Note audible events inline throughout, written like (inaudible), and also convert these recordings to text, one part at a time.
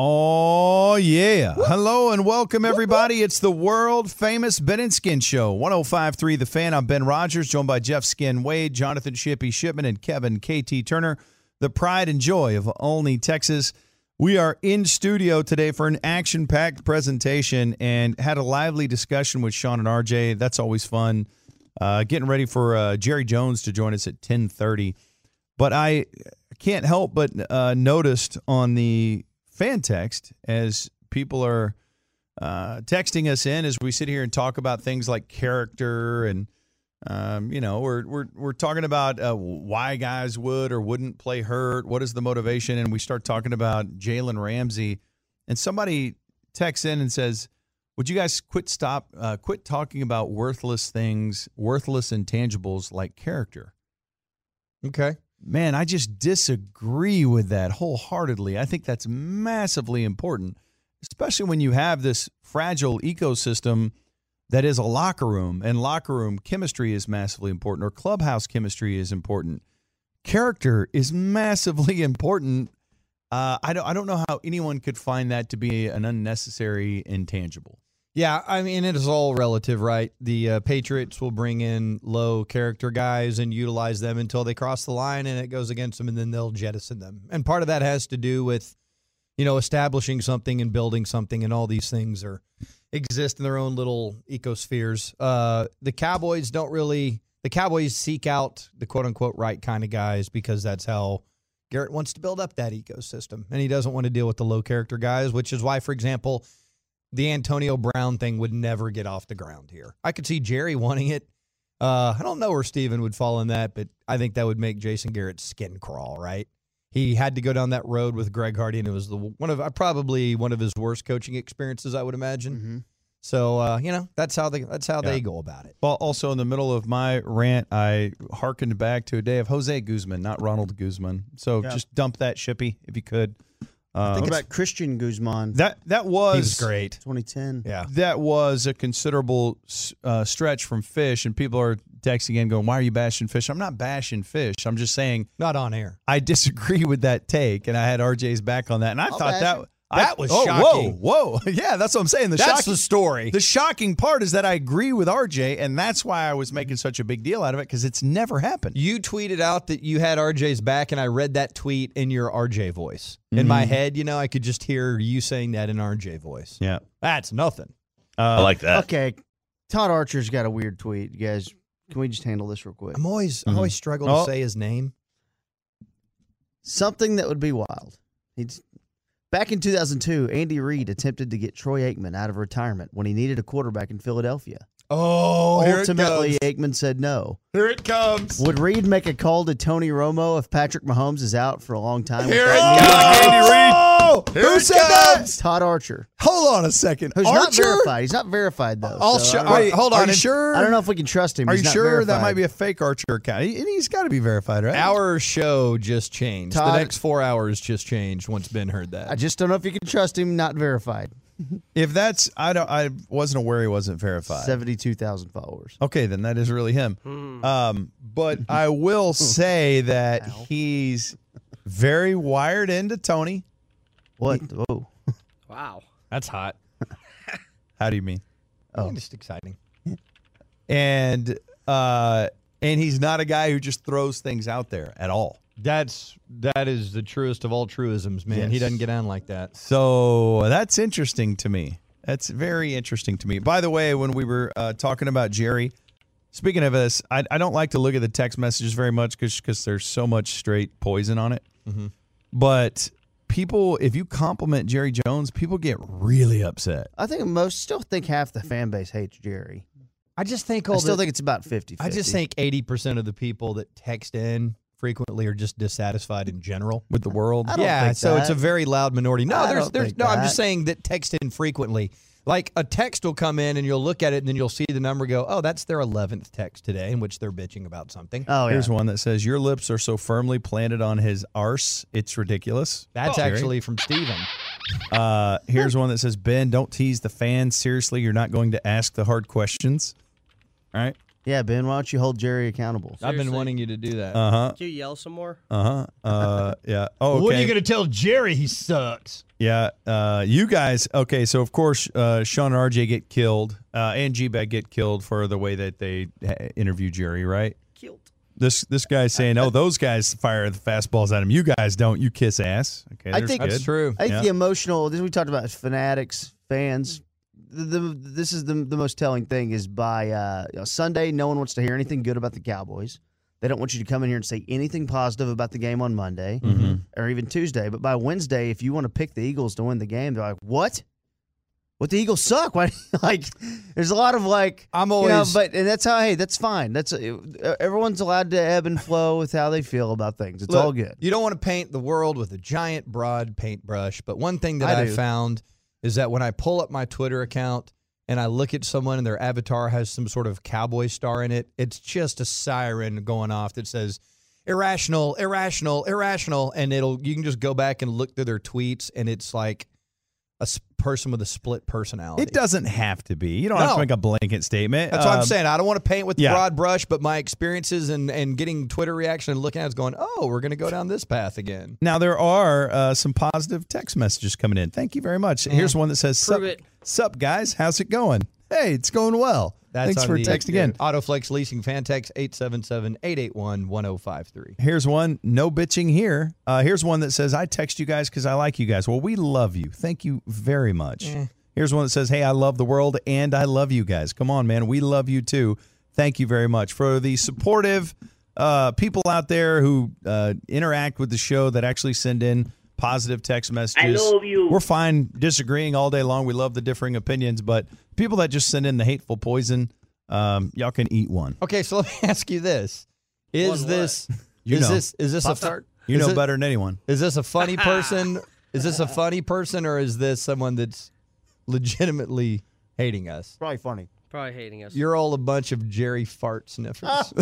Oh, yeah. Hello and welcome, everybody. It's the world famous Ben and Skin Show. 1053 The Fan. I'm Ben Rogers, joined by Jeff Skin Wade, Jonathan Shippy Shipman, and Kevin KT Turner, the pride and joy of Olney, Texas. We are in studio today for an action packed presentation and had a lively discussion with Shan and RJ. That's always fun. Uh, getting ready for uh, Jerry Jones to join us at 1030. But I can't help but uh, noticed on the fan text as people are uh, texting us in as we sit here and talk about things like character and um, you know we're we're we're talking about uh, why guys would or wouldn't play hurt. What is the motivation? And we start talking about Jalen Ramsey, and somebody texts in and says, "Would you guys quit stop uh, quit talking about worthless things, worthless intangibles like character?" Okay. Man, I just disagree with that wholeheartedly. I think that's massively important, especially when you have this fragile ecosystem that is a locker room, and locker room chemistry is massively important, or clubhouse chemistry is important. Character is massively (laughs) important. Uh, I don't. I don't know how anyone could find that to be an unnecessary intangible. Yeah, I mean, it is all relative, right? The uh, Patriots will bring in low character guys and utilize them until they cross the line and it goes against them, and then they'll jettison them. And part of that has to do with, you know, establishing something and building something, and all these things are exist in their own little ecospheres. Uh, the Cowboys don't really. The Cowboys seek out the quote unquote right kind of guys because that's how Garrett wants to build up that ecosystem, and he doesn't want to deal with the low character guys, which is why, for example the Antonio Brown thing would never get off the ground here. I could see Jerry wanting it. Uh, I don't know where Steven would fall in that, but I think that would make Jason Garrett's skin crawl, right? He had to go down that road with Greg Hardy, and it was the one of uh, probably one of his worst coaching experiences, I would imagine. Mm-hmm. So uh, you know that's how they that's how Yeah. they go about it. Well, also in the middle of my rant, I hearkened back to a day of Jose Guzman, not Ronald Guzman. So Yeah. just dump that shippy if you could. Uh, What about Cristian Guzman? that that was, He was great. 2010. Yeah. that was a considerable uh, stretch from Fish, and people are texting in going, "Why are you bashing Fish?" I'm not bashing Fish. I'm just saying Not on air. I disagree (laughs) with that take, and I had RJ's back on that, and I thought that. bash that. I- was oh, shocking. Whoa, whoa, (laughs) yeah, that's what I'm saying. The That's shocking, the story. the shocking part is that I agree with RJ, and that's why I was making such a big deal out of it because it's never happened. You tweeted out that you had RJ's back, and I read that tweet in your RJ voice. In my head, you know, I could just hear you saying that in RJ voice. Yeah, That's nothing. uh, I like that. Okay. Todd Archer's got a weird tweet. You guys, can we just handle this real quick? I'm always I always struggle Oh. to say his name. Something that would be wild. He's back in 2002. Andy Reid attempted to get Troy Aikman out of retirement when he needed a quarterback in Philadelphia. Oh, Ultimately, Aikman said no. here it comes. Would Reid make a call to Tony Romo if Patrick Mahomes is out for a long time? Here it comes. Andy Reid. Here Who it said that? Todd Archer, Hold on a second. who's not Archer? verified. He's not verified though. I'll so show- I don't- wait, hold are you sure? I don't know if we can trust him. Are He's you not sure that might be a fake Archer account? He, he's got to be verified, right? Our show just changed. Todd- the next four hours just changed once Ben heard that. I just don't know if you can trust him. Not verified. (laughs) If that's, I don't, I wasn't aware he wasn't verified. Seventy-two thousand followers. Okay, then that is really him. Um, but I will (laughs) say that he's very wired into Tony. What? (laughs) Oh, Wow. That's hot. (laughs) How do you mean? Oh, just exciting. And uh, and he's not a guy who just throws things out there at all. That's that is the truest of all truisms, man. He doesn't get on like that. So that's interesting to me. That's very interesting to me. By the way, when we were uh, talking about Jerry, speaking of this, I, I don't like to look at the text messages very much because there's so much straight poison on it. But people, if you compliment Jerry Jones, people get really upset. I think most still think half the fan base hates Jerry. I just think I still the, think it's about 50 I just think eighty percent of the people that text in frequently are just dissatisfied in general. with the world. I don't yeah, think so it's a very loud minority. No, I there's don't there's think no. I'm just saying that text infrequently. Like a text will come in and you'll look at it and then you'll see the number go, oh, that's their 11th text today in which they're bitching about something. Oh yeah. Here's one that says, Your lips are so firmly planted on his arse, it's ridiculous. That's Jerry. actually from Steven. Uh, here's one that says, Ben, don't tease the fans. Seriously, you're not going to ask the hard questions. All right. Yeah, Ben, why don't you hold Jerry accountable? I've been Seriously. wanting you to do that. Uh huh. Can you yell some more? Uh huh. Uh, yeah. (laughs) Oh, okay. What are you going to tell Jerry he sucks? Yeah, uh, you guys. Okay, so of course, uh, Shan and RJ get killed, uh, and G Bag get killed for the way that they uh, interview Jerry. Right? Killed. This this guy's saying, "Oh, those guys fire the fastballs at him. You guys don't. You kiss ass." Okay, I there's think- good. That's true. I think Yeah. the emotional. This we talked about fanatics, fans. The, the, this is the the most telling thing is by uh, you know, Sunday, no one wants to hear anything good about the Cowboys. They don't want you to come in here and say anything positive about the game on Monday Mm-hmm. or even Tuesday. But by Wednesday, if you want to pick the Eagles to win the game, they're like, "What? What the Eagles suck? (laughs) Why?" like, there's a lot of like, I'm you know, always- but and that's how. Hey, that's fine. That's uh, everyone's allowed to ebb and flow with how they feel about things. It's Look, all good. You don't want to paint the world with a giant, broad paintbrush. But one thing that I I, found is that when I pull up my Twitter account and I look at someone and their avatar has some sort of cowboy star in it, it's just a siren going off that says irrational, irrational, irrational. And it'll, you can just go back and look through their tweets and it's like a s- person with a split personality. It doesn't have to be. You don't have to make a blanket statement. That's what I'm Um, saying. I don't want to paint with the yeah. broad brush, but my experiences and, and getting Twitter reaction and looking at it is going, oh, we're going to go down this path again. Now there are uh, some positive text messages coming in. Thank you very much. Here's one that says, "Sup, Prove it. sup guys, how's it going? Hey, it's going well. That's Thanks for the, texting in. uh, Autoflex Leasing Fan Text 877-881-1053. Here's one, no bitching here. Uh, here's one that says, I text you guys because I like you guys. Well, we love you. Thank you very much. Here's one that says, Hey, I love the world and I love you guys. Come on, man. We love you too. Thank you very much for the supportive uh, people out there who uh, interact with the show that actually send in positive text messages. I love you. We're fine disagreeing all day long. We love the differing opinions, but people that just send in the hateful poison, um, y'all can eat one. Okay, so (laughs) let me ask you this. Is One what? this You is know. this is this a Pop-Tart? You know it- better than anyone. Is this a funny (laughs) person? is this a funny person or is this someone that's legitimately hating us? Probably funny. Probably hating us. You're all a bunch of Jerry fart sniffers. (laughs)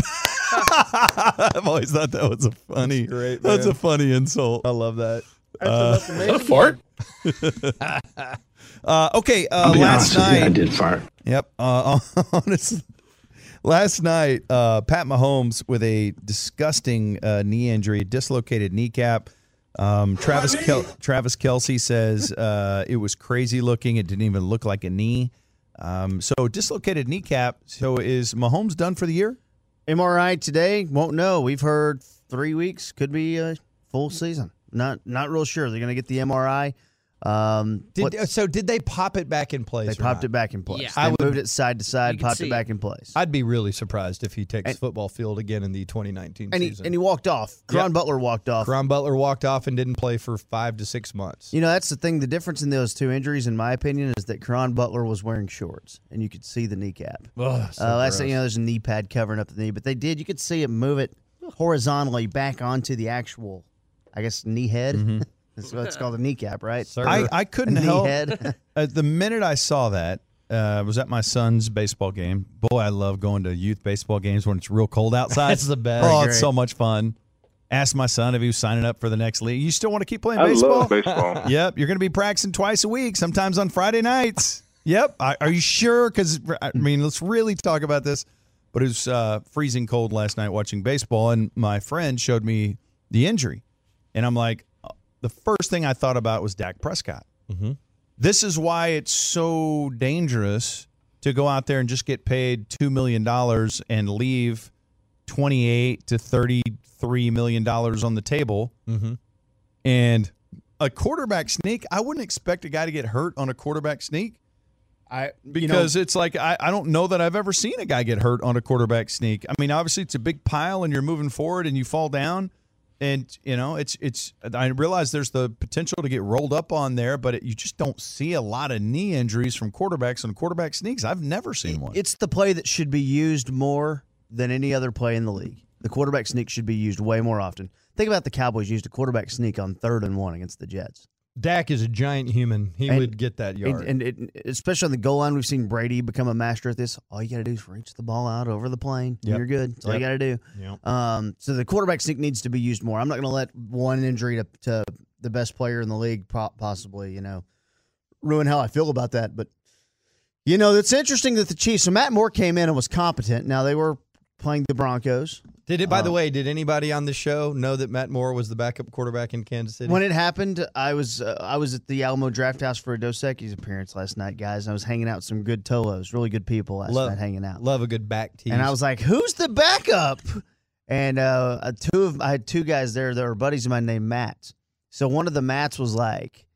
I've always thought that was a funny. That's great, That's a funny insult. I love that. Uh, (laughs) fart? (laughs) uh, okay, uh, I'll be last honest with you, I did fart. Yep. Uh, (laughs) honestly, last night, uh, Pat Mahomes with a disgusting uh, knee injury, dislocated kneecap. Um, Travis Kel- Travis Kelce says uh, it was crazy looking. It didn't even look like a knee. Um, so dislocated kneecap. So is Mahomes done for the year? MRI today won't know. We've heard three weeks could be a full season. Not not real sure. They're going to get the MRI. Um, Did, what- so did they pop it back in place? they popped not? it back in place. Yeah. They I would- moved it side to side, popped it back in place. I'd be really surprised if he takes And- football field again in the 2019 and he season. and he walked off. Ron Butler walked off. Ron Butler walked off and didn't play for five to six months. You know, that's the thing. The difference in those two injuries, in my opinion, is that Caron Butler was wearing shorts, and you could see the kneecap. Ugh, so uh, last thing you know, there's a knee pad covering up the knee, but they did. You could see it move it horizontally back onto the actual, I guess, knee head. (laughs) That's what it's called, a kneecap, right? Sir. I, I A couldn't knee help. head. (laughs) Uh, the minute I saw that, uh, was at my son's baseball game. Boy, I love going to youth baseball games when it's real cold outside. That's the best. Oh, it's so much fun. Asked my son if he was signing up for the next league. You still want to keep playing I baseball? love baseball. (laughs) Yep, you're going to be practicing twice a week, sometimes on Friday nights. Yep. I, are you sure? Because I mean, let's really talk about this. But it was uh, freezing cold last night watching baseball, and my friend showed me the injury, and I'm like, uh, the first thing I thought about was Dak Prescott. This is why it's so dangerous to go out there and just get paid two million dollars and leave twenty-eight to thirty-three million dollars on the table. Mm-hmm. And a quarterback sneak, I wouldn't expect a guy to get hurt on a quarterback sneak I because it's like I, I don't know that I've ever seen a guy get hurt on a quarterback sneak. I mean, obviously it's a big pile and you're moving forward and you fall down, and you know it's it's. I realize there's the potential to get rolled up on there, but it, you just don't see a lot of knee injuries from quarterbacks on quarterback sneaks. I've never seen one. it's the play that should be used more than any other play in the league. The quarterback sneak should be used way more often. Think about the Cowboys used a quarterback sneak on third and one against the Jets. Dak is a giant human. He And- would get that yard. And, and it, especially on the goal line, we've seen Brady become a master at this. All you got to do is reach the ball out over the plane. and Yep. You're good. That's all you got to do. Yep. Um, so the quarterback sneak needs to be used more. I'm not going to let one injury to, to the best player in the league possibly, you know, ruin how I feel about that. But you know, it's interesting that the Chiefs. So Matt Moore came in and was competent. Now they were playing the Broncos. Did it? By the uh, way, did anybody on the show know that Matt Moore was the backup quarterback in Kansas City? When it happened, I was uh, I was at the Alamo Draft House for a Dos Equis appearance last night, guys. And I was hanging out with some good Tolos, really good people last love night hanging out. Love a good back team. And I was like, "Who's the backup?" And uh, uh, two of I had two guys there that were buddies of mine named Matt. So one of the Matts was like,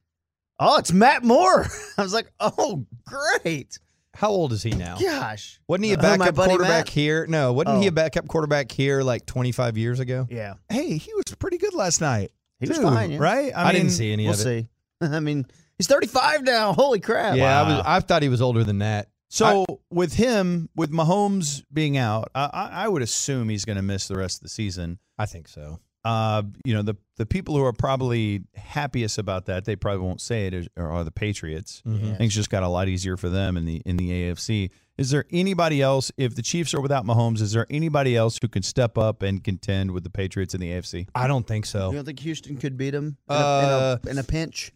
"Oh, it's Matt Moore." (laughs) I was like, "Oh, great! How old is he now? Gosh, Wasn't he a Uh, my backup buddy quarterback Matt? here? No, wasn't he Oh. a backup quarterback here like 25 years ago? yeah, Hey, he was pretty good last night. he was fine. Yeah. right? I, didn't see any We'll of it. see. (laughs) I mean, he's 35 now. Holy crap! Yeah, I was. I thought he was older than that. So with him, with Mahomes being out, I, I I would assume he's going to miss the rest of the season. I think so. Uh, you know, the the people who are probably happiest about that, they probably won't say it, are the Patriots. Mhm. Things just got a lot easier for them in the in the AFC. Is there anybody else? If the Chiefs are without Mahomes, is there anybody else who can step up and contend with the Patriots in the AFC? I don't think so. You don't think Houston could beat them in, Uh, a, in, a, in a pinch?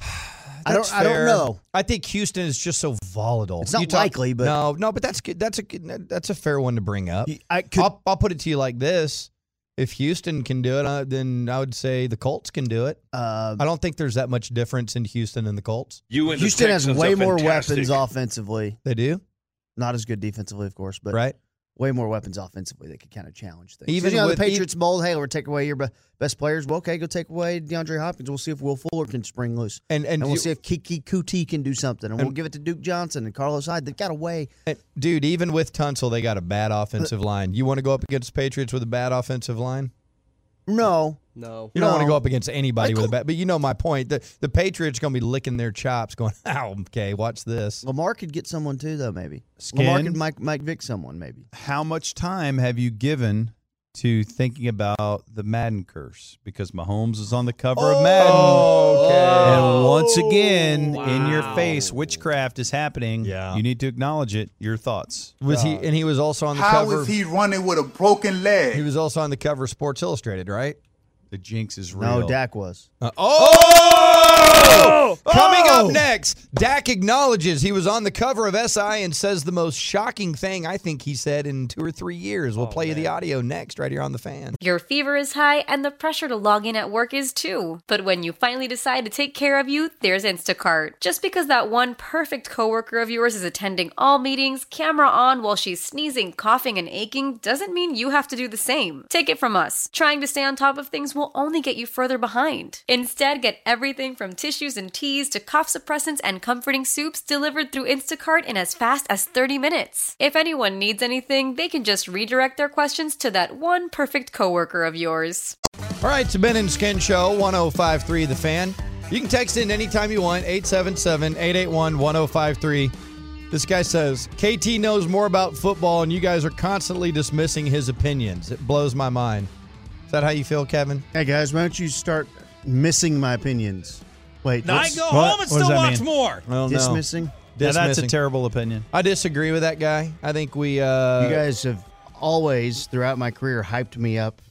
(sighs) I don't. I don't know. I think Houston is just so volatile. It's not talk- likely, but- no, no, but that's good. That's a that's a fair one to bring up. I could. I'll, I'll put it to you like this: If Houston can do it, uh, then I would say the Colts can do it. Uh, I don't think there's that much difference in Houston and the Colts. You and Houston the has way more fantastic. weapons offensively. They do, Not as good defensively, of course, but right? Way more weapons offensively that could kind of challenge things. Even you know, the Patriots mold, hey, we're taking away your best players. Well, okay, go take away DeAndre Hopkins. We'll see if Will Fuller can spring loose. And and, And we'll you- see if Keke Coutee can do something. And, we'll give it to Duke Johnson and Carlos Hyde. They've got a way. and- dude, even with Tunsil, they got a bad offensive line. You want to go up against Patriots with a bad offensive line? No. No. You don't want to go up against anybody with a bat. But you know my point. The the Patriots going to be licking their chops, going, (laughs) "Oh, okay, watch this." Lamar could get someone too, though, maybe. Skin? Lamar could Mike, Mike Vick someone, maybe. How much time have you given to thinking about the Madden curse? Because Mahomes is on the cover of oh, Madden. Okay. And once again, Oh, in your face, witchcraft is happening. Yeah. You need to acknowledge it. Your thoughts. Was he? And he was also on the How cover. is he running with a broken leg? he was also on the cover of Sports Illustrated, right? The jinx is real. No, Dak was. Uh, oh! Coming Oh! up next, Dak acknowledges he was on the cover of SI and says the most shocking thing I think he said in two or three years. We'll play you the audio next, right here on the fan. Your fever is high and the pressure to log in at work is too. But when you finally decide to take care of you, there's Instacart. Just because that one perfect coworker of yours is attending all meetings, camera on while she's sneezing, coughing, and aching, doesn't mean you have to do the same. Take it from us. Trying to stay on top of things will only get you further behind. Instead, get everything from tissues and teas to cough suppressants and comforting soups delivered through Instacart in as fast as 30 minutes. If anyone needs anything, they can just redirect their questions to that one perfect coworker of yours. All right, it's Ben and Skin Show, 1053 The Fan. You can text in anytime you want, 877 881 1053. This guy says, KT knows more about football and you guys are constantly dismissing his opinions. It blows my mind. Is that how you feel, Kevin? Hey, guys, why don't you start missing my opinions? Wait, Now I what's- go what- home and what does still that watch mean? more. Well, no. dismissing? Yeah, that's a Dismissing. terrible opinion. I disagree with that guy. I think we. Uh, you guys have always, throughout my career, hyped me up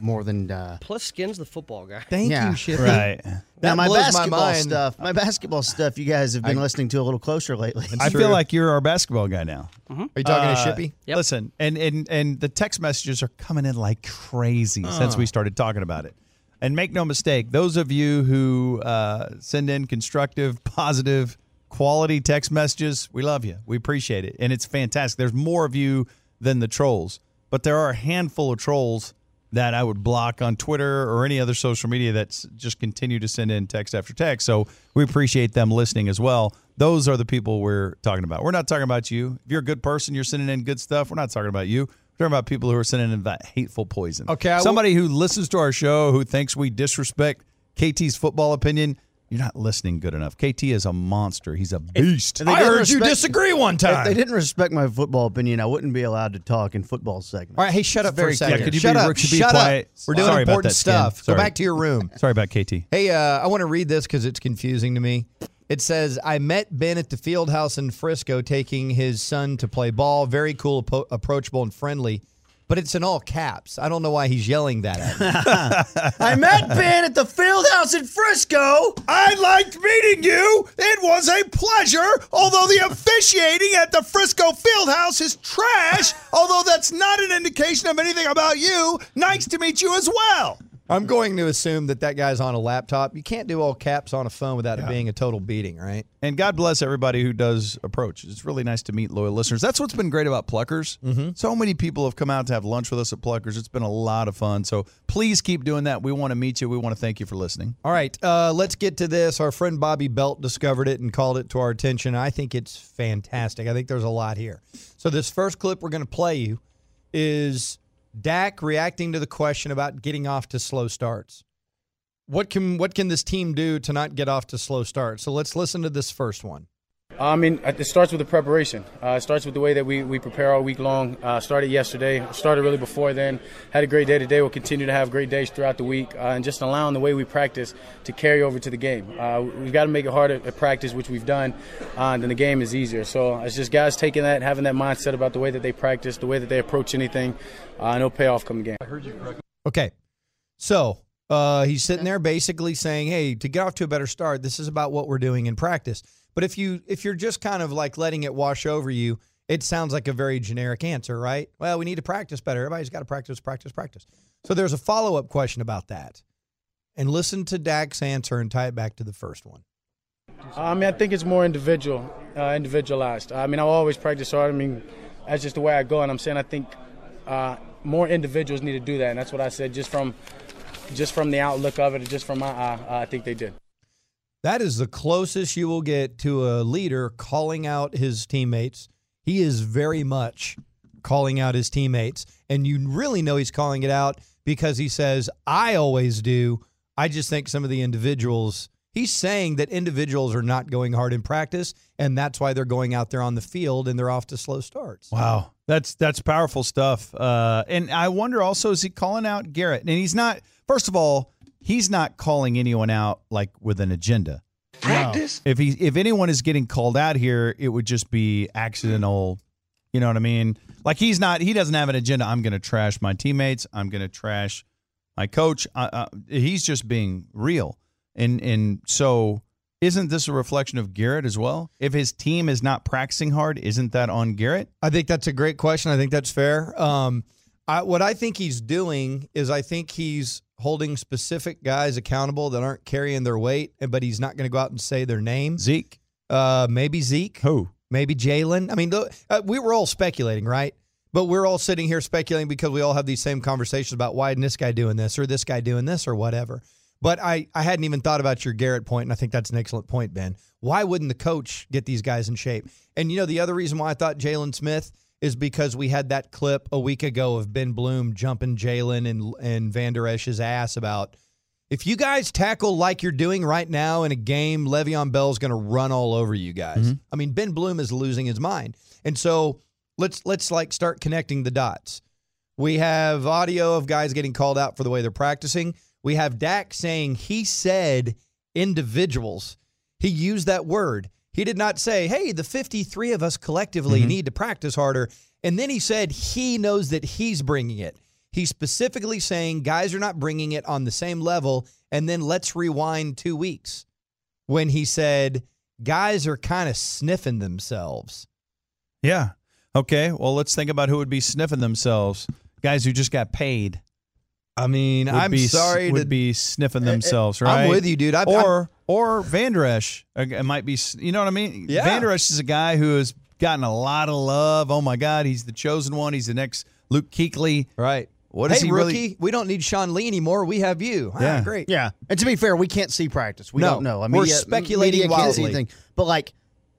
more than. Uh, Plus, Skin's the football guy. Thank Yeah. you, Shippy. Right. now, That my blows my basketball mind. stuff, my basketball stuff, you guys have been listening to a little closer lately. I true. feel like you're our basketball guy now. Are you talking to Uh, Shippy? Yep. Listen, and, and and the text messages are coming in like crazy since we started talking about it. And make no mistake, those of you who uh, send in constructive, positive, quality text messages, we love you. We appreciate it, and it's fantastic. There's more of you than the trolls, but there are a handful of trolls that I would block on Twitter or any other social media that's just continue to send in text after text. So we appreciate them listening as well. Those are the people we're talking about. We're not talking about you. If you're a good person, you're sending in good stuff. We're not talking about you. We're talking about people who are sending in that hateful poison. Okay, I will- Somebody who listens to our show who thinks we disrespect KT's football opinion, You're not listening good enough. KT is a monster. He's a beast. And they I didn't heard you respect- disagree one If time. they didn't respect my football opinion, I wouldn't be allowed to talk in football segments. All right, hey, shut up for very a second. clear. could you shut be- up. could you be shut quiet? up. We're doing Sorry about important that, stuff. Go back to your room. (laughs) Sorry about KT. Hey, uh, I want to read this because it's confusing to me. It says, I met Ben at the field house in Frisco taking his son to play ball. Very cool, approachable, and friendly. But it's in all caps. I don't know why he's yelling that at me. (laughs) I met Ben at the field house in Frisco. I liked meeting you. It was a pleasure. Although the officiating at the Frisco Fieldhouse is trash, although that's not an indication of anything about you. Nice to meet you as well. I'm going to assume that that guy's on a laptop. You can't do all caps on a phone without it being a total beating, right? And God bless everybody who does approach. It's really nice to meet loyal listeners. That's what's been great about Pluckers. Mm-hmm. So many people have come out to have lunch with us at Pluckers. It's been a lot of fun. So please keep doing that. We want to meet you. We want to thank you for listening. All right, uh, let's get to this. Our friend Bobby Belt discovered it and called it to our attention. I think it's fantastic. I think there's a lot here. So, this first clip we're going to play you is Dak reacting to the question about getting off to slow starts. What can what can this team do to not get off to slow starts? So let's listen to this first one. I mean, it starts with the preparation. Uh, it starts with the way that we, we prepare all week long. Uh, started yesterday, started really before then. Had a great day today. We'll continue to have great days throughout the week, uh, and just allowing the way we practice to carry over to the game. Uh, we've got to make it harder at practice, which we've done, uh, and then the game is easier. So it's just guys taking that, having that mindset about the way that they practice, the way that they approach anything, uh, and it'll pay off come the game. Okay. So uh, he's sitting there basically saying, "Hey, to get off to a better start, this is about what we're doing in practice." But if you if you're just kind of like letting it wash over you, it sounds like a very generic answer, right? Well, we need to practice better. Everybody's got to practice, practice, practice. So there's a follow up question about that, and listen to Dak's answer and tie it back to the first one. I mean, I think it's more individual, uh, individualized. I mean, I always practice hard. I mean, that's just the way I go, and I'm saying I think uh, more individuals need to do that, and that's what I said. Just from, just from the outlook of it, just from my eye, uh, I think they did. That is the closest you will get to a leader calling out his teammates. He is very much calling out his teammates. And you really know he's calling it out because he says, I always do. I just think some of the individuals, he's saying that individuals are not going hard in practice. And that's why they're going out there on the field and they're off to slow starts. Wow, that's that's powerful stuff. Uh, and I wonder also is he calling out Garrett? And he's not. First of all, he's not calling anyone out like with an agenda. Practice. If he if anyone is getting called out here, it would just be accidental. You know what I mean? Like he's not. He doesn't have an agenda. I'm going to trash my teammates. I'm going to trash my coach. Uh, uh, he's just being real. And and so isn't this a reflection of Garrett as well? If his team is not practicing hard, isn't that on Garrett? I think that's a great question. I think that's fair. Um, I, what I think he's doing is I think he's holding specific guys accountable that aren't carrying their weight, but he's not going to go out and say their name. Zeke. Uh, maybe Zeke. Who? Maybe Jaylon. I mean, th- uh, we were all speculating, right? But we're all sitting here speculating because we all have these same conversations about why isn't this guy doing this or this guy doing this or whatever. But I, I hadn't even thought about your Garrett point, and I think that's an excellent point, Ben. Why wouldn't the coach get these guys in shape? And you know, the other reason why I thought Jaylon Smith is because we had that clip a week ago of Ben Bloom jumping Jaylon and and Vander Esch's ass about if you guys tackle like you're doing right now in a game, Le'Veon Bell's going to run all over you guys. Mm-hmm. I mean, Ben Bloom is losing his mind, and so let's let's like start connecting the dots. We have audio of guys getting called out for the way they're practicing. We have Dak saying he said individuals. He used that word. He did not say, hey, the 53 of us collectively mm-hmm. need to practice harder. And then he said he knows that he's bringing it. He's specifically saying guys are not bringing it on the same level. And then let's rewind two weeks when he said guys are kind of sniffing themselves. Yeah. Okay. Well, let's think about who would be sniffing themselves. Guys who just got paid. I mean, Would I'm be, sorry would to be sniffing themselves, right? I'm with you, dude. I, or or Vander Esch. Uh, It might be. You know what I mean? Yeah. Vander Esch is a guy who has gotten a lot of love. Oh my God, he's the chosen one. He's the next Luke Kuechly. right. What is hey, he rookie, really? we don't need Sean Lee anymore. We have you. Ah, Yeah. great. Yeah, and to be fair, we can't see practice. We No, don't know. I mean, we're media- speculating media can't see wildly. anything. But like,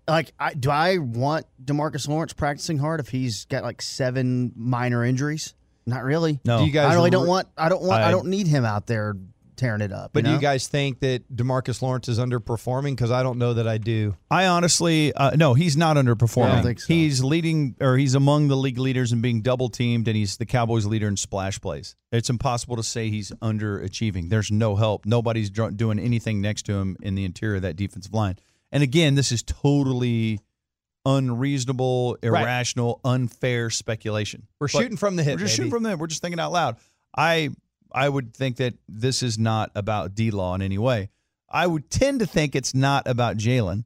like, I, do I want Demarcus Lawrence practicing hard if he's got like seven minor injuries? Not really. No. Do you guys I really don't want. I don't want. I, I- don't need him out there tearing it up. But do know? you guys think that Demarcus Lawrence is underperforming? Because I don't know that I do. I honestly, uh, no, he's not underperforming. I don't think so. He's leading, or he's among the league leaders in being double teamed, and he's the Cowboys' leader in splash plays. It's impossible to say he's underachieving. There's no help. Nobody's dr- doing anything next to him in the interior of that defensive line. And again, this is totally unreasonable, irrational, unfair speculation. We're But shooting from the hip. We're just baby. shooting from the hip. We're just thinking out loud. I I would think that this is not about D Law in any way. I would tend to think it's not about Jaylon,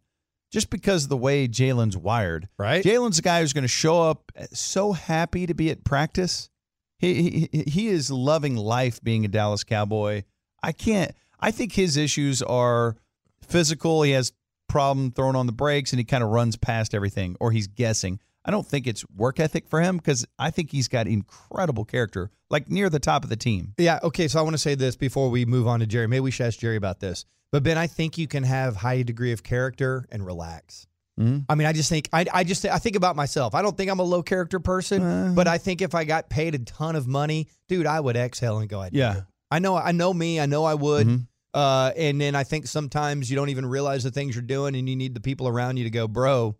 just because of the way Jaylon's wired. Right. Jaylon's a guy who's going to show up so happy to be at practice. He, he he is loving life being a Dallas Cowboy. I can't. I think his issues are physical. He has problem throwing on the brakes, and he kind of runs past everything, or he's guessing. I don't think it's work ethic for him because I think he's got incredible character, like near the top of the team. Yeah. Okay. So I want to say this before we move on to Jerry. Maybe we should ask Jerry about this. But Ben, I think you can have high degree of character and relax. Mhm. I mean, I just think I, I just I think about myself. I don't think I'm a low character person, Uh. but I think if I got paid a ton of money, dude, I would exhale and go. I Yeah. it. I know. I know me. I know I would. Mhm. Uh, and then I think sometimes you don't even realize the things you're doing, and you need the people around you to go, bro,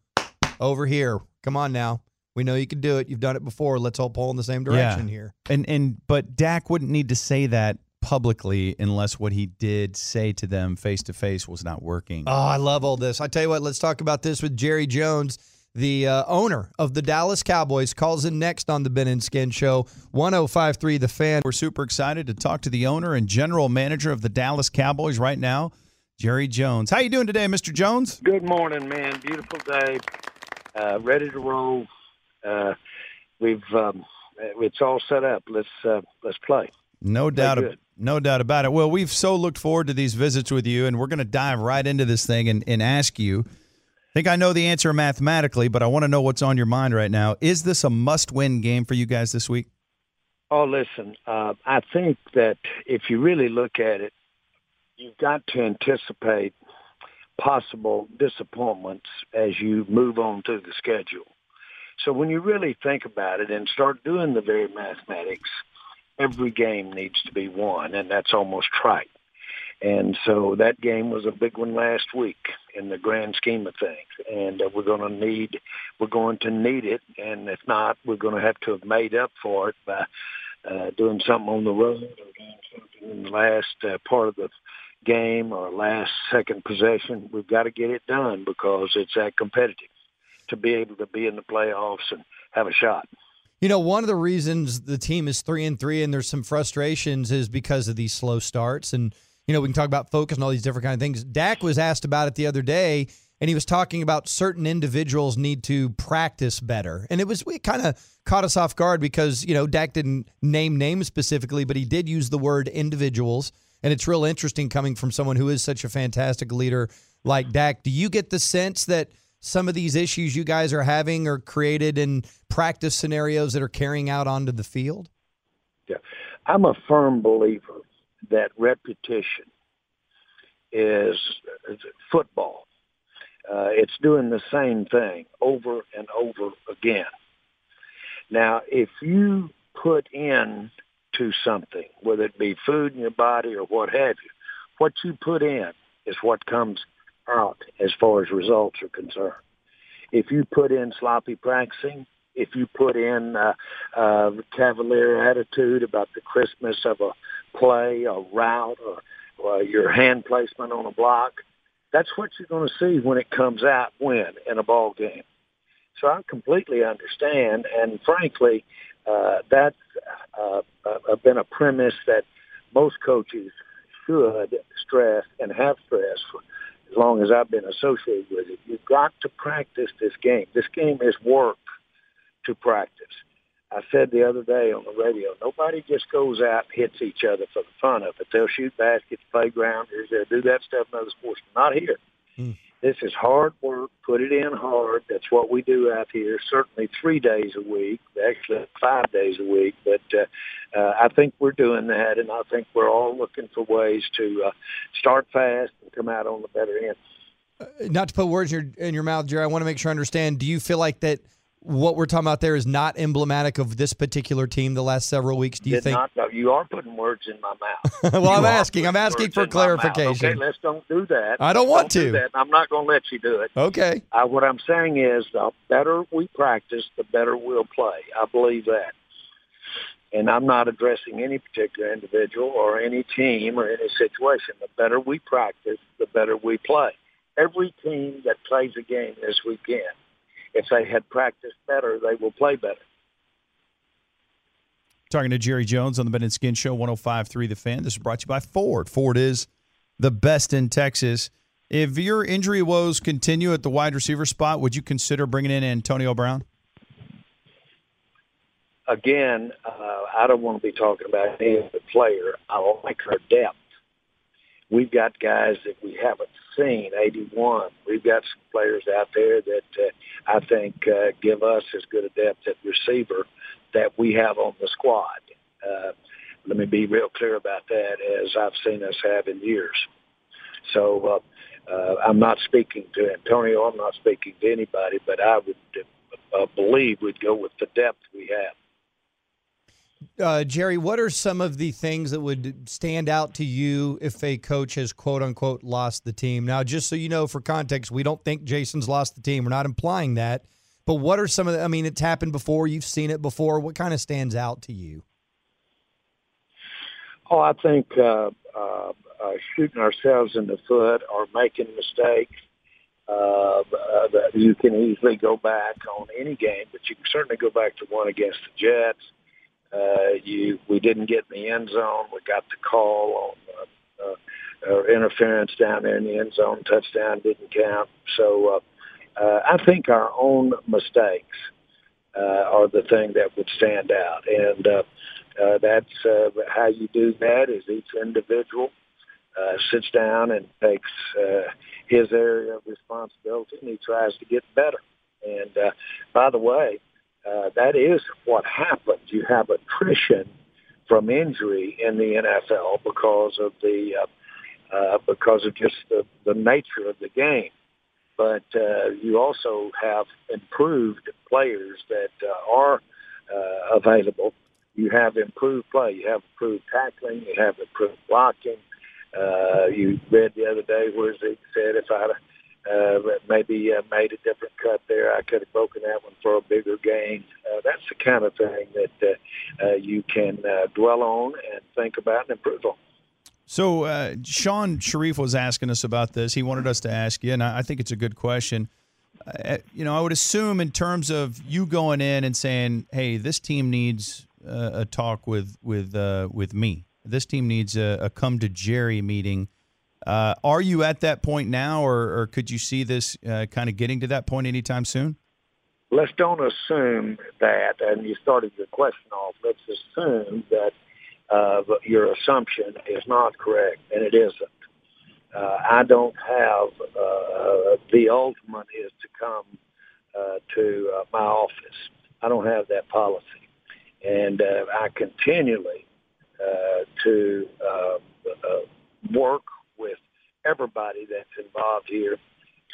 over here. Come on now. We know you can do it. You've done it before. Let's all pull in the same direction here. And and but Dak wouldn't need to say that publicly unless what he did say to them face to face was not working. Oh, I love all this. I tell you what, let's talk about this with Jerry Jones, the uh, owner of the Dallas Cowboys, calls in next on the Ben and Skin Show, 1053 The Fan. We're super excited to talk to the owner and general manager of the Dallas Cowboys right now, Jerry Jones. How you doing today, Mr. Jones? Good morning, man. Beautiful day. Uh, ready to roll. Uh, we've um, it's all set up. Let's uh, let's play. No doubt, good. no doubt about it. Well, we've so looked forward to these visits with you, and we're going to dive right into this thing and, and ask you. I think I know the answer mathematically, but I want to know what's on your mind right now. Is this a must-win game for you guys this week? Oh, listen. Uh, I think that if you really look at it, you've got to anticipate possible disappointments as you move on through the schedule. So when you really think about it and start doing the very mathematics, every game needs to be won, and that's almost trite. And so that game was a big one last week in the grand scheme of things, and uh, we're going to need we're going to need it, and if not, we're going to have to have made up for it by uh, doing something on the road or doing something in the last uh, part of the game or last second possession. We've got to get it done because it's that competitive to be able to be in the playoffs and have a shot. You know, one of the reasons the team is three and three and there's some frustrations is because of these slow starts. And, you know, we can talk about focus and all these different kind of things. Dak was asked about it the other day, and he was talking about certain individuals need to practice better. And it was, we kind of caught us off guard because, you know, Dak didn't name names specifically, but he did use the word individuals. And it's real interesting coming from someone who is such a fantastic leader like Dak. Do you get the sense that some of these issues you guys are having are created in practice scenarios that are carrying out onto the field? Yeah. I'm a firm believer that repetition is, football. Uh, it's doing the same thing over and over again. Now, if you put in to something, whether it be food in your body or what have you, what you put in is what comes out as far as results are concerned. If you put in sloppy practicing, if you put in uh, uh, cavalier attitude about the crispness of a play, a route, or, or your hand placement on a block, that's what you're going to see when it comes out when in a ball game. So I completely understand, and frankly, uh, that's uh, uh, been a premise that most coaches should stress and have stressed for as long as I've been associated with it. You've got to practice this game. This game is work to practice. I said the other day on the radio, nobody just goes out and hits each other for the fun of it. They'll shoot baskets, playground, they'll do that stuff in other sports. Not here. Mm. This is hard work. Put it in hard. That's what we do out here. Certainly three days a week, actually five days a week. But uh, uh, I think we're doing that, and I think we're all looking for ways to uh, start fast and come out on the better end. Not to put words in your, in your mouth, Jerry, I want to make sure I understand. Do you feel like that what we're talking about there is not emblematic of this particular team the last several weeks? Do you Did think? not know. You are putting words in my mouth. (laughs) well, You I'm asking. I'm asking for in my mouth. clarification. Okay, let's don't do that. I don't want do to. that. I'm not going to let you do it. Okay. Uh, what I'm saying is, the better we practice, the better we'll play. I believe that. And I'm not addressing any particular individual or any team or any situation. The better we practice, the better we play. Every team that plays a game this weekend, if they had practiced better, they will play better. Talking to Jerry Jones on the Ben and Skin Show, 105.3 The Fan. This is brought to you by Ford. Ford is the best in Texas. If your injury woes continue at the wide receiver spot, would you consider bringing in Antonio Brown? Again, uh, I don't want to be talking about any of the player. I like our depth. We've got guys that we haven't seen, 81. We've got some players out there that uh, I think uh, give us as good a depth at receiver that we have on the squad. Uh, let me be real clear about that, as I've seen us have in years. So uh, uh, I'm not speaking to Antonio. I'm not speaking to anybody, but I would uh, believe we'd go with the depth we have. Uh, Jerry, what are some of the things that would stand out to you if a coach has quote unquote lost the team? Now, just so you know, for context, we don't think Jason's lost the team. We're not implying that. But what are some of the, I mean, it's happened before. You've seen it before. What kind of stands out to you? Oh, I think uh, uh, uh, shooting ourselves in the foot or making mistakes. Uh, you can easily go back on any game, but you can certainly go back to one against the Jets. Uh, you, we didn't get in the end zone. We got the call on uh, uh, interference down there in the end zone. Touchdown didn't count. So uh, uh, I think our own mistakes uh, are the thing that would stand out, and uh, uh, that's uh, how you do that. Is each individual uh, sits down and takes uh, his area of responsibility, and he tries to get better. And uh, by the way, uh, that is what happens. You have attrition from injury in the NFL because of the uh, uh, because of just the, the nature of the game. But uh, you also have improved players that uh, are uh, available. You have improved play. You have improved tackling. You have improved blocking. Uh, you read the other day where Zeke said, if I'd uh, maybe uh, made a different cut there, I could have broken that one for a bigger gain. Uh, that's the kind of thing that uh, uh, you can uh, dwell on and think about and improve on. So, uh, Shan Shariff was asking us about this. He wanted us to ask you, and I think it's a good question. Uh, you know, I would assume in terms of you going in and saying, "Hey, this team needs uh, a talk with with uh, with me. This team needs a, a come to Jerry meeting." Uh, are you at that point now, or, or could you see this uh, kind of getting to that point anytime soon? Let's don't assume that, and you started your question off. Let's assume that uh, your assumption is not correct, and it isn't. Uh, I don't have uh, the ultimate is to come uh, to my office. I don't have that policy, and I continually to work with everybody that's involved here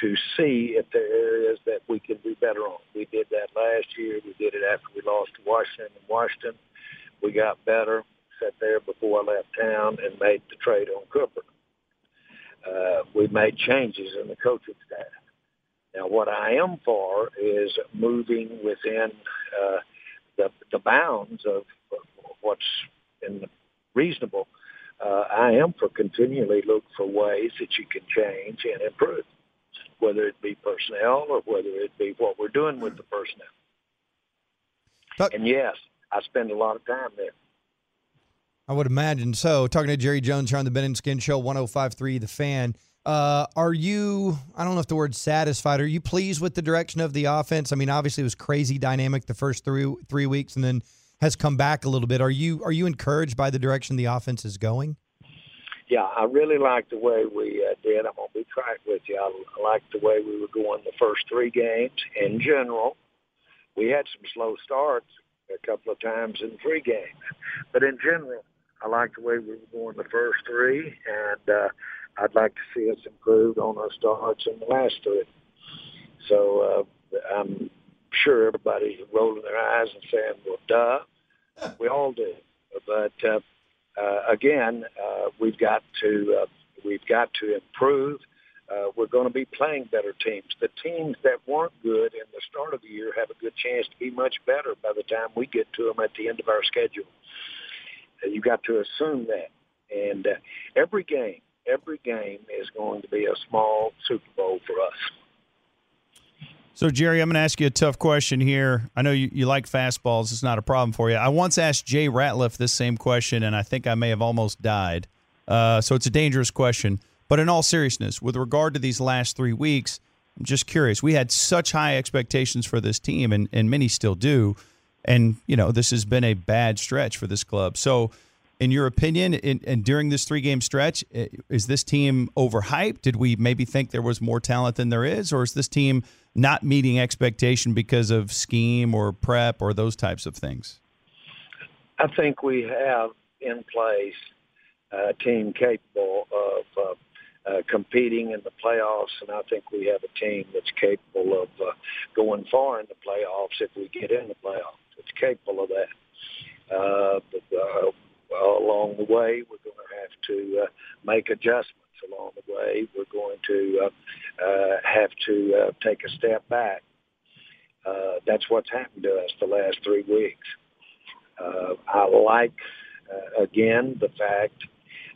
to see if there are areas that we can do better on. We did that last year. We did it after we lost to Washington and Washington. We got better, sat there before I left town and made the trade on Cooper. Uh, we made changes in the coaching staff. Now, what I am for is moving within uh, the, the bounds of what's in reasonable. Uh, I am for continually look for ways that you can change and improve, whether it be personnel or whether it be what we're doing with the personnel. and yes, I spend a lot of time there. I would imagine so. Talking to Jerry Jones here on the Ben and Skin Show, 105.3 The Fan. Uh, are you, I don't know if the word satisfied, are you pleased with the direction of the offense? I mean, obviously it was crazy dynamic the first three three weeks and then has come back a little bit. Are you are you encouraged by the direction the offense is going? Yeah, I really like the way we uh, did. I'm going to be frank with you. I, I like the way we were going the first three games in general. We had some slow starts a couple of times in three games, but in general, I like the way we were going the first three, and uh, I'd like to see us improve on our starts in the last three. So uh, I'm sure everybody's rolling their eyes and saying, "Well, duh." We all do, but uh, uh, again, uh, we've got to uh, we've got to improve. Uh, we're going to be playing better teams. The teams that weren't good in the start of the year have a good chance to be much better by the time we get to them at the end of our schedule. Uh, you got to assume that, and uh, every game, every game is going to be a small Super Bowl for us. So, Jerry, I'm going to ask you a tough question here. I know you, you like fastballs. It's not a problem for you. I once asked Jay Ratliff this same question, and I think I may have almost died. Uh, so it's a dangerous question. But in all seriousness, with regard to these last three weeks, I'm just curious. We had such high expectations for this team, and, and many still do. And, you know, this has been a bad stretch for this club. So, in your opinion, in, and during this three game stretch, is this team overhyped? Did we maybe think there was more talent than there is? Or is this team not meeting expectation because of scheme or prep or those types of things? I think we have in place a team capable of uh, uh, competing in the playoffs, and I think we have a team that's capable of uh, going far in the playoffs if we get in the playoffs. It's capable of that. Uh, but, uh, along the way, we're going to have to uh, make adjustments along the way. We're going to uh, uh, have to uh, take a step back. That's what's happened to us the last three weeks. I like, again, the fact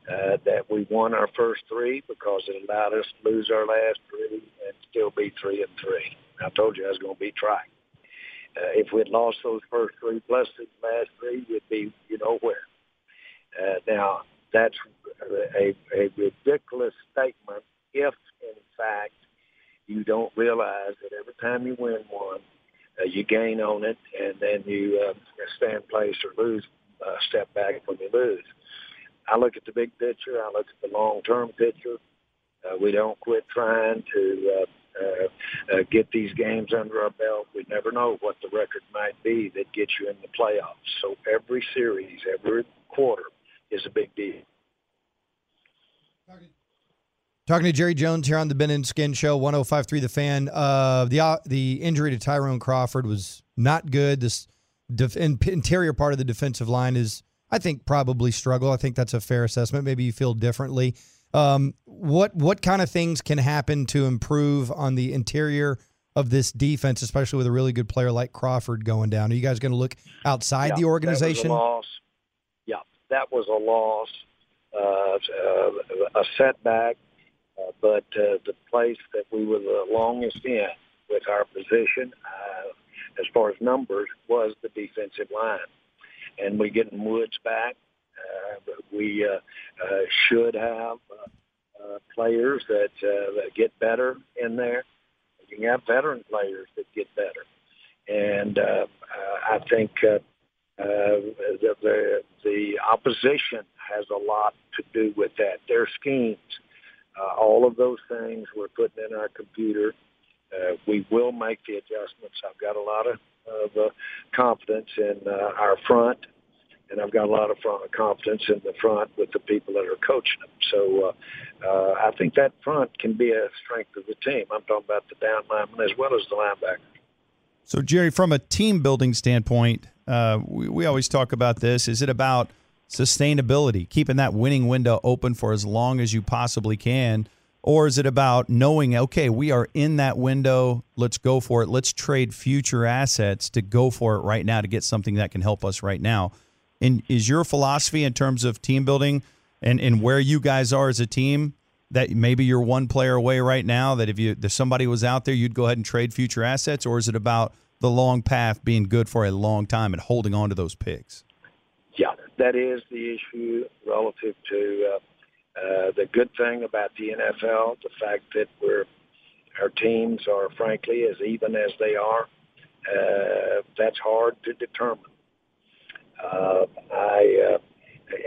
uh, that we won our first three because it allowed us to lose our last three and still be three and three. I told you I was going to be trying. Uh, if we'd lost those first three plus the last three, we'd be you know where. Uh, now that's a, a ridiculous statement if, in fact, you don't realize that every time you win one, uh, you gain on it, and then you uh, stand place or lose, uh, step back when you lose. I look at the big picture. I look at the long-term picture. Uh, we don't quit trying to uh, uh, uh, get these games under our belt. We never know what the record might be that gets you in the playoffs. So every series, every quarter is a big deal. Talking to Jerry Jones here on the Ben and Skin Show, 105.3 The Fan. Uh, the uh, the injury to Tyrone Crawford was not good. This def- interior part of the defensive line is, I think, probably struggle. I think that's a fair assessment. Maybe you feel differently. Um, what what kind of things can happen to improve on the interior of this defense, especially with a really good player like Crawford going down? Are you guys going to look outside yeah, the organization? That was a loss. That was a loss, uh, a setback uh, but uh, the place that we were the longest in with our position, uh, as far as numbers, was the defensive line. And we getting Woods back. Uh, we uh, uh, should have uh, uh, players that, uh, that get better in there. You can have veteran players that get better. And uh, uh, I think uh, uh, the, the, the opposition has a lot to do with that. Their schemes. Uh, all of those things we're putting in our computer. Uh, we will make the adjustments. I've got a lot of, of uh, confidence in uh, our front, and I've got a lot of front, confidence in the front with the people that are coaching them. So uh, uh, I think that front can be a strength of the team. I'm talking about the down linemen as well as the linebacker. So, Jerry, from a team building standpoint, uh, we, we always talk about this. Is it about – sustainability, keeping that winning window open for as long as you possibly can? Or is it about knowing, okay, we are in that window, let's go for it. Let's trade future assets to go for it right now to get something that can help us right now. And is your philosophy in terms of team building and, and where you guys are as a team that maybe you're one player away right now that if you if somebody was out there, you'd go ahead and trade future assets? Or is it about the long path being good for a long time and holding on to those picks? Yeah, that is the issue relative to uh, uh, the good thing about the NFL, the fact that we're our teams are frankly as even as they are. Uh, that's hard to determine. Uh, I uh,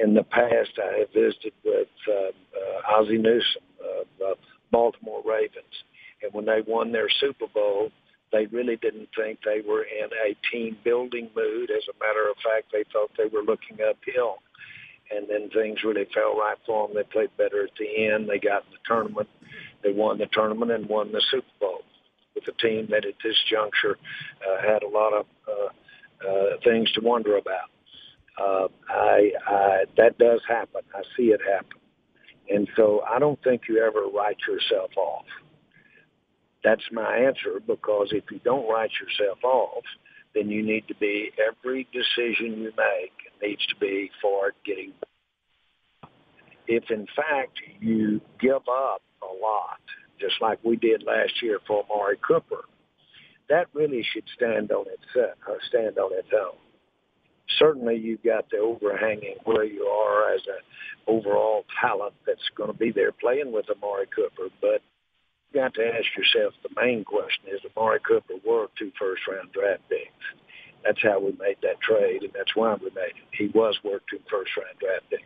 in the past I have visited with uh, uh, Ozzie Newsome of uh, Baltimore Ravens, and when they won their Super Bowl, they really didn't think they were in a team building mood. As a matter of fact, they thought they were looking uphill. And then things really fell right for them. They played better at the end. They got in the tournament. They won the tournament and won the Super Bowl. With a team that at this juncture uh, had a lot of uh, uh, things to wonder about. Uh, I, I that does happen. I see it happen, and so I don't think you ever write yourself off. That's my answer because if you don't write yourself off, then you need to be every decision you make needs to be for getting. If in fact you give up a lot, just like we did last year for Amari Cooper, that really should stand on its uh, stand on its own. Certainly, you've got the overhanging where you are as an overall talent that's going to be there playing with Amari Cooper, but you got to ask yourself the main question is Amari Cooper worth two first round draft picks? That's how we made that trade, and that's why we made it. He was worth two first round draft picks.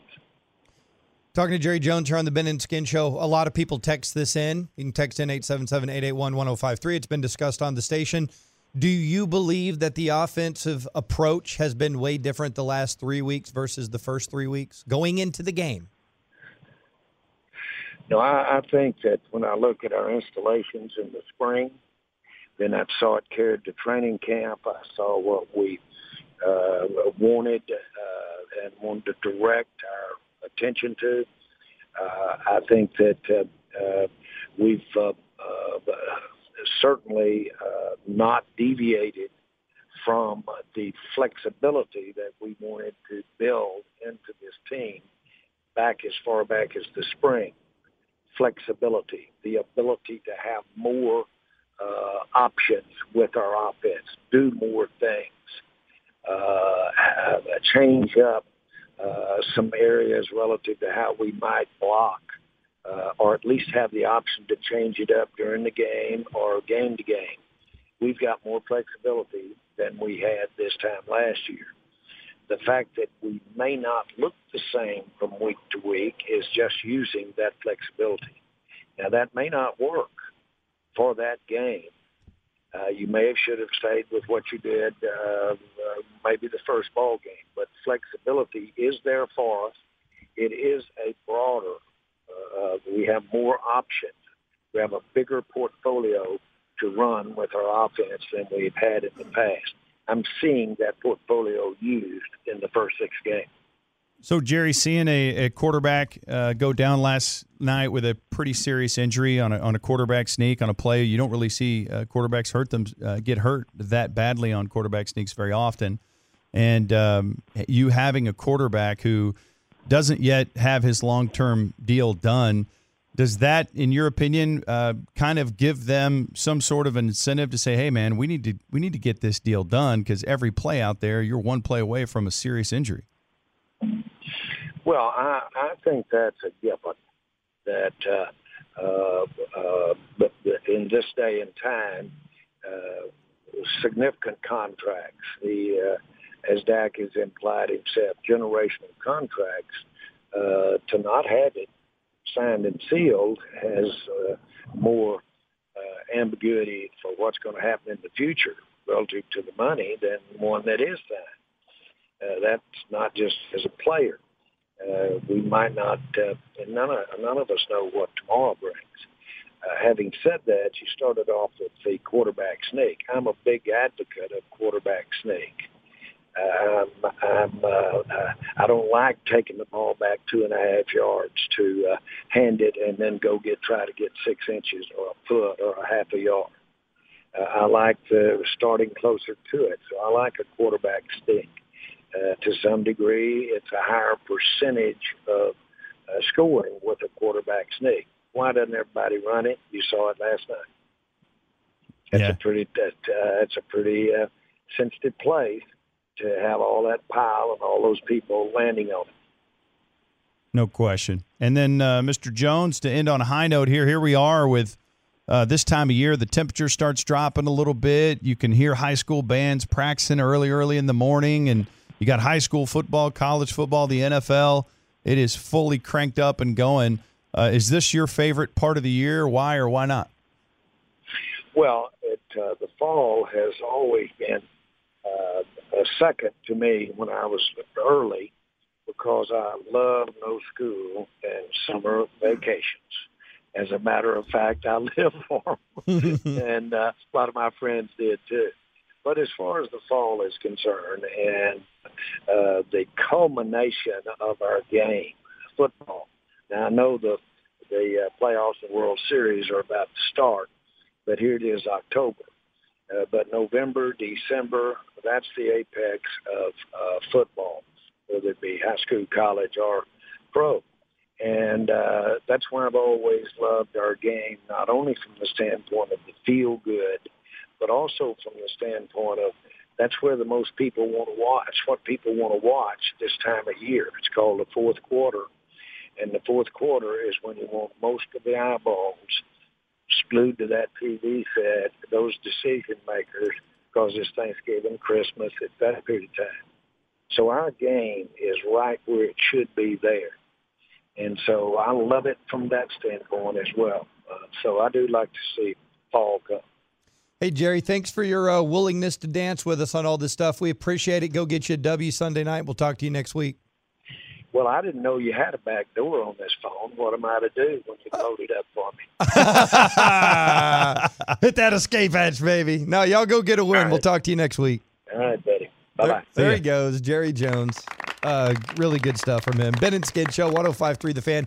Talking to Jerry Jones here on the Ben and Skin Show. A lot of people text this in. You can text in 877 881 1053. It's been discussed on the station. Do you believe that the offensive approach has been way different the last three weeks versus the first three weeks going into the game? No, I, I think that when I look at our installations in the spring, then I saw it carried to training camp. I saw what we uh, wanted uh, and wanted to direct our attention to. Uh, I think that uh, uh, we've uh, uh, certainly uh, not deviated from the flexibility that we wanted to build into this team back as far back as the spring flexibility, the ability to have more uh, options with our offense, do more things, uh, change up uh, some areas relative to how we might block, uh, or at least have the option to change it up during the game or game to game. We've got more flexibility than we had this time last year the fact that we may not look the same from week to week is just using that flexibility. Now that may not work for that game. Uh, you may have should have stayed with what you did, uh, uh, maybe the first ball game, but flexibility is there for us. It is a broader. Uh, we have more options. We have a bigger portfolio to run with our offense than we've had in the past. I'm seeing that portfolio used in the first six games. So, Jerry, seeing a, a quarterback uh, go down last night with a pretty serious injury on a, on a quarterback sneak on a play, you don't really see uh, quarterbacks hurt them uh, get hurt that badly on quarterback sneaks very often. And um, you having a quarterback who doesn't yet have his long term deal done does that, in your opinion, uh, kind of give them some sort of an incentive to say, "Hey, man, we need to we need to get this deal done because every play out there, you're one play away from a serious injury." Well, I, I think that's a given. That uh, uh, uh, but in this day and time, uh, significant contracts, the uh, as Dak has implied himself, generational contracts, uh, to not have it signed and sealed has uh, more uh, ambiguity for what's going to happen in the future relative to the money than one that is signed. Uh, that's not just as a player. Uh, we might not, uh, and none of, none of us know what tomorrow brings. Uh, having said that, you started off with the quarterback sneak. I'm a big advocate of quarterback sneak. I'm, I'm, uh, uh, I don't like taking the ball back two and a half yards to uh, hand it and then go get try to get six inches or a foot or a half a yard. Uh, I like the starting closer to it, so I like a quarterback sneak. Uh, to some degree, it's a higher percentage of uh, scoring with a quarterback sneak. Why doesn't everybody run it? You saw it last night. That's yeah. a pretty that uh, that's a pretty uh, sensitive place to have all that pile and all those people landing on it. No question. And then, uh, Mr. Jones, to end on a high note here, here we are with uh, this time of year. The temperature starts dropping a little bit. You can hear high school bands practicing early, early in the morning. And you got high school football, college football, the NFL. It is fully cranked up and going. Uh, is this your favorite part of the year? Why or why not? Well, it, uh, the fall has always been uh, second to me when I was early because I love no school and summer vacations. As a matter of fact, I (laughs) live for them, (laughs) and uh, a lot of my friends did too. But as far as the fall is concerned, and uh, the culmination of our game, football. Now I know the the uh, playoffs and World Series are about to start, but here it is October. Uh, but November, December, that's the apex of uh, football, whether it be high school, college, or pro. And uh, that's where I've always loved our game, not only from the standpoint of the feel good, but also from the standpoint of that's where the most people want to watch, what people want to watch this time of year. It's called the fourth quarter. And the fourth quarter is when you want most of the eyeballs glued to that TV set, those decision makers, because it's Thanksgiving, Christmas, it's that period of time. So our game is right where it should be there. And so I love it from that standpoint as well. Uh, so I do like to see fall come. Hey, Jerry, thanks for your uh, willingness to dance with us on all this stuff. We appreciate it. Go get you a W Sunday night. We'll talk to you next week. Well, I didn't know you had a back door on this phone. What am I to do when you load it up for me? (laughs) Hit that escape hatch, baby. No, y'all go get a win. right. We'll talk to you next week. All right, buddy. Bye bye. There, there he goes, Jerry Jones. Uh, really good stuff from him. Ben and Skin Show, 1053 The Fan.